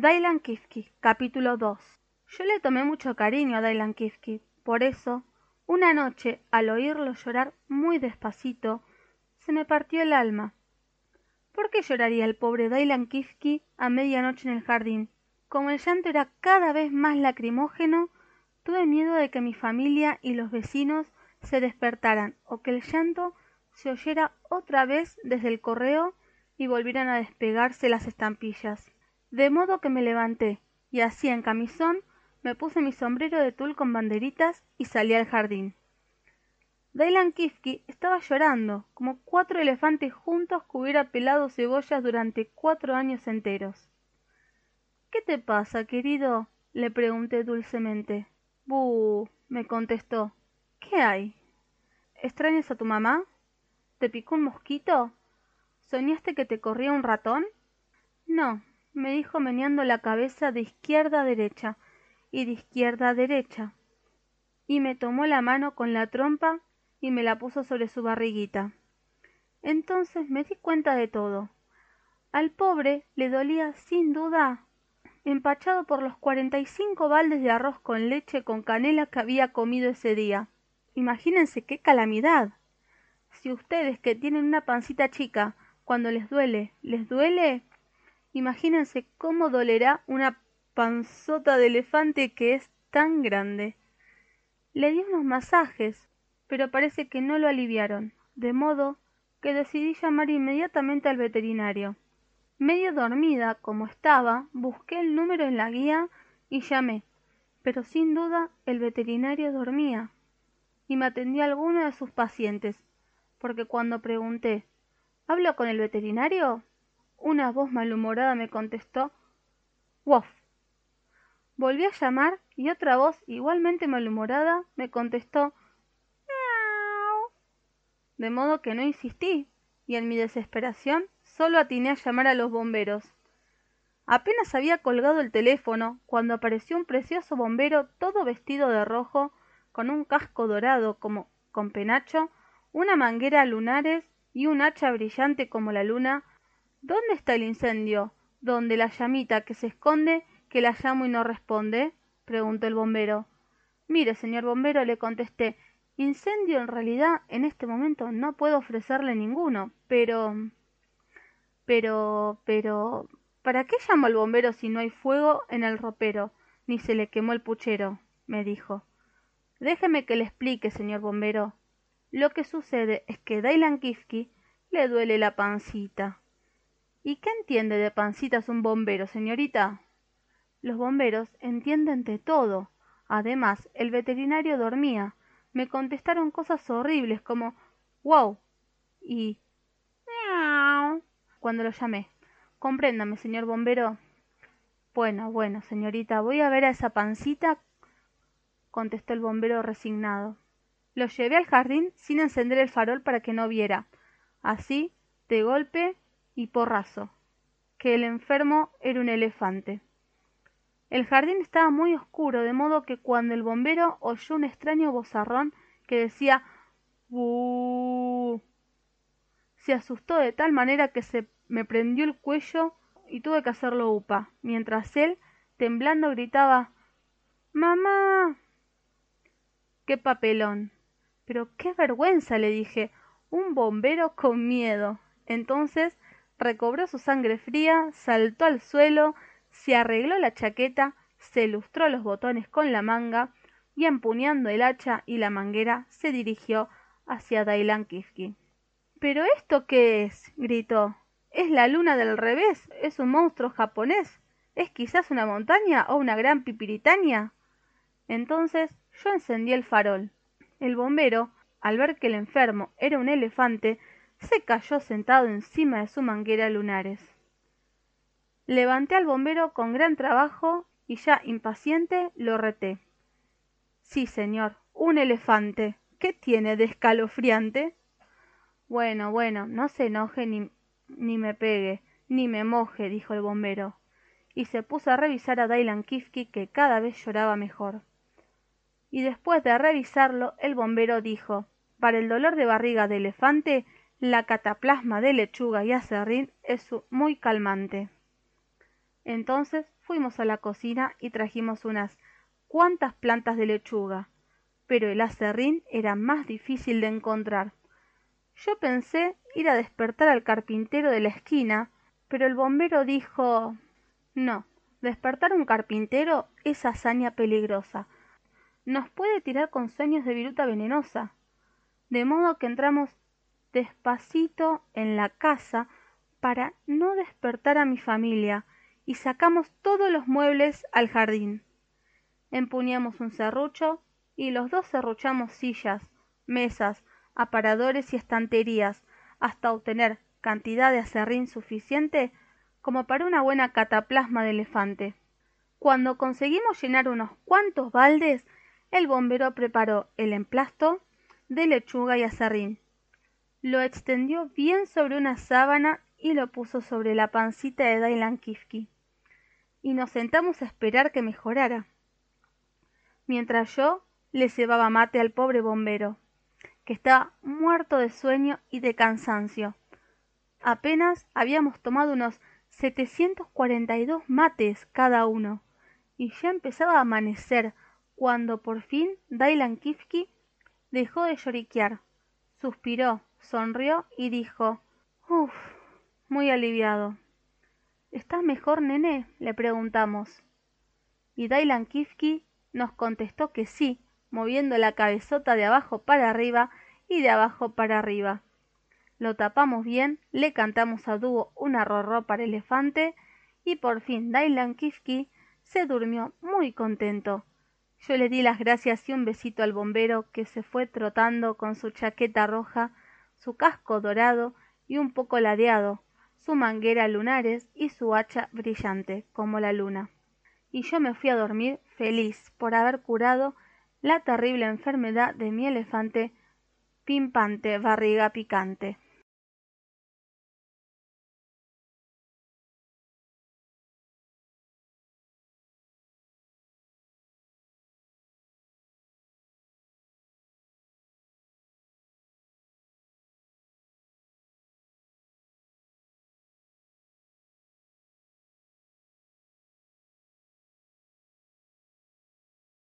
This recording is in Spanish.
Dailan Kifki, capítulo 2 Yo le tomé mucho cariño a Dailan Kifki, por eso, una noche, al oírlo llorar muy despacito, se me partió el alma. ¿Por qué lloraría el pobre Dailan Kifki a medianoche en el jardín? Como el llanto era cada vez más lacrimógeno, tuve miedo de que mi familia y los vecinos se despertaran o que el llanto se oyera otra vez desde el correo y volvieran a despegarse las estampillas. De modo que me levanté y así en camisón me puse mi sombrero de tul con banderitas y salí al jardín. Dailan Kifki estaba llorando, como cuatro elefantes juntos que hubiera pelado cebollas durante cuatro años enteros. ¿Qué te pasa, querido? le pregunté dulcemente. Buh, me contestó. ¿Qué hay? ¿Extrañas a tu mamá? ¿Te picó un mosquito? ¿Soñaste que te corría un ratón? No, me dijo meneando la cabeza de izquierda a derecha y de izquierda a derecha, y me tomó la mano con la trompa y me la puso sobre su barriguita. Entonces me di cuenta de todo. Al pobre le dolía sin duda empachado por los cuarenta y cinco baldes de arroz con leche con canela que había comido ese día. Imagínense qué calamidad. Si ustedes que tienen una pancita chica, cuando les duele, les duele, imagínense cómo dolerá una panzota de elefante que es tan grande. Le di unos masajes, pero parece que no lo aliviaron, de modo que decidí llamar inmediatamente al veterinario. Medio dormida como estaba, busqué el número en la guía y llamé, pero sin duda el veterinario dormía y me atendió alguno de sus pacientes, porque cuando pregunté ¿Hablo con el veterinario? Una voz malhumorada me contestó Wof. Volví a llamar y otra voz igualmente malhumorada me contestó Miau. De modo que no insistí, y en mi desesperación solo atiné a llamar a los bomberos. Apenas había colgado el teléfono cuando apareció un precioso bombero todo vestido de rojo, con un casco dorado como con penacho, una manguera a lunares y un hacha brillante como la luna. ¿Dónde está el incendio? ¿Dónde la llamita que se esconde, que la llamo y no responde? preguntó el bombero. Mire, señor bombero, le contesté, incendio en realidad en este momento no puedo ofrecerle ninguno, pero pero. pero. ¿Para qué llamo al bombero si no hay fuego en el ropero, ni se le quemó el puchero? me dijo. Déjeme que le explique, señor bombero. Lo que sucede es que Dailan Kifki le duele la pancita. ¿Y qué entiende de pancitas un bombero, señorita? Los bomberos entienden de todo. Además, el veterinario dormía. Me contestaron cosas horribles como wow y cuando lo llamé. Compréndame, señor bombero. Bueno, bueno, señorita, voy a ver a esa pancita, contestó el bombero resignado. Lo llevé al jardín sin encender el farol para que no viera. Así, de golpe y porrazo, que el enfermo era un elefante. El jardín estaba muy oscuro, de modo que cuando el bombero oyó un extraño bozarrón que decía se asustó de tal manera que se me prendió el cuello y tuve que hacerlo upa, mientras él, temblando, gritaba Mamá. Qué papelón. Pero qué vergüenza, le dije. Un bombero con miedo. Entonces recobró su sangre fría, saltó al suelo, se arregló la chaqueta, se lustró los botones con la manga y empuñando el hacha y la manguera se dirigió hacia Dailan Kifki. ¿Pero esto qué es? gritó. ¿Es la luna del revés? ¿Es un monstruo japonés? ¿Es quizás una montaña o una gran pipiritania? Entonces yo encendí el farol. El bombero, al ver que el enfermo era un elefante, se cayó sentado encima de su manguera lunares. Levanté al bombero con gran trabajo y ya impaciente lo reté. Sí, señor, un elefante. ¿Qué tiene de escalofriante? Bueno, bueno, no se enoje ni, ni me pegue, ni me moje, dijo el bombero, y se puso a revisar a Dailan Kifki, que cada vez lloraba mejor. Y después de revisarlo, el bombero dijo Para el dolor de barriga de elefante, la cataplasma de lechuga y acerrín es muy calmante. Entonces fuimos a la cocina y trajimos unas cuantas plantas de lechuga, pero el acerrín era más difícil de encontrar. Yo pensé ir a despertar al carpintero de la esquina, pero el bombero dijo no, despertar a un carpintero es hazaña peligrosa. Nos puede tirar con sueños de viruta venenosa. De modo que entramos despacito en la casa para no despertar a mi familia y sacamos todos los muebles al jardín. Empuñamos un serrucho y los dos serruchamos sillas, mesas, aparadores y estanterías hasta obtener cantidad de acerrín suficiente como para una buena cataplasma de elefante. Cuando conseguimos llenar unos cuantos baldes, el bombero preparó el emplasto de lechuga y acerrín. Lo extendió bien sobre una sábana y lo puso sobre la pancita de Dailan Kifki. Y nos sentamos a esperar que mejorara. Mientras yo le cebaba mate al pobre bombero, que estaba muerto de sueño y de cansancio. Apenas habíamos tomado unos 742 mates cada uno, y ya empezaba a amanecer cuando por fin Dailan Kifki dejó de lloriquear, suspiró, sonrió y dijo Uf, muy aliviado. ¿Estás mejor, nene? le preguntamos. Y Dailan Kifki nos contestó que sí, moviendo la cabezota de abajo para arriba y de abajo para arriba. Lo tapamos bien, le cantamos a dúo una rorró para elefante y por fin Dailan Kifki se durmió muy contento. Yo le di las gracias y un besito al bombero que se fue trotando con su chaqueta roja, su casco dorado y un poco ladeado, su manguera lunares y su hacha brillante como la luna. Y yo me fui a dormir feliz por haber curado la terrible enfermedad de mi elefante pimpante barriga picante.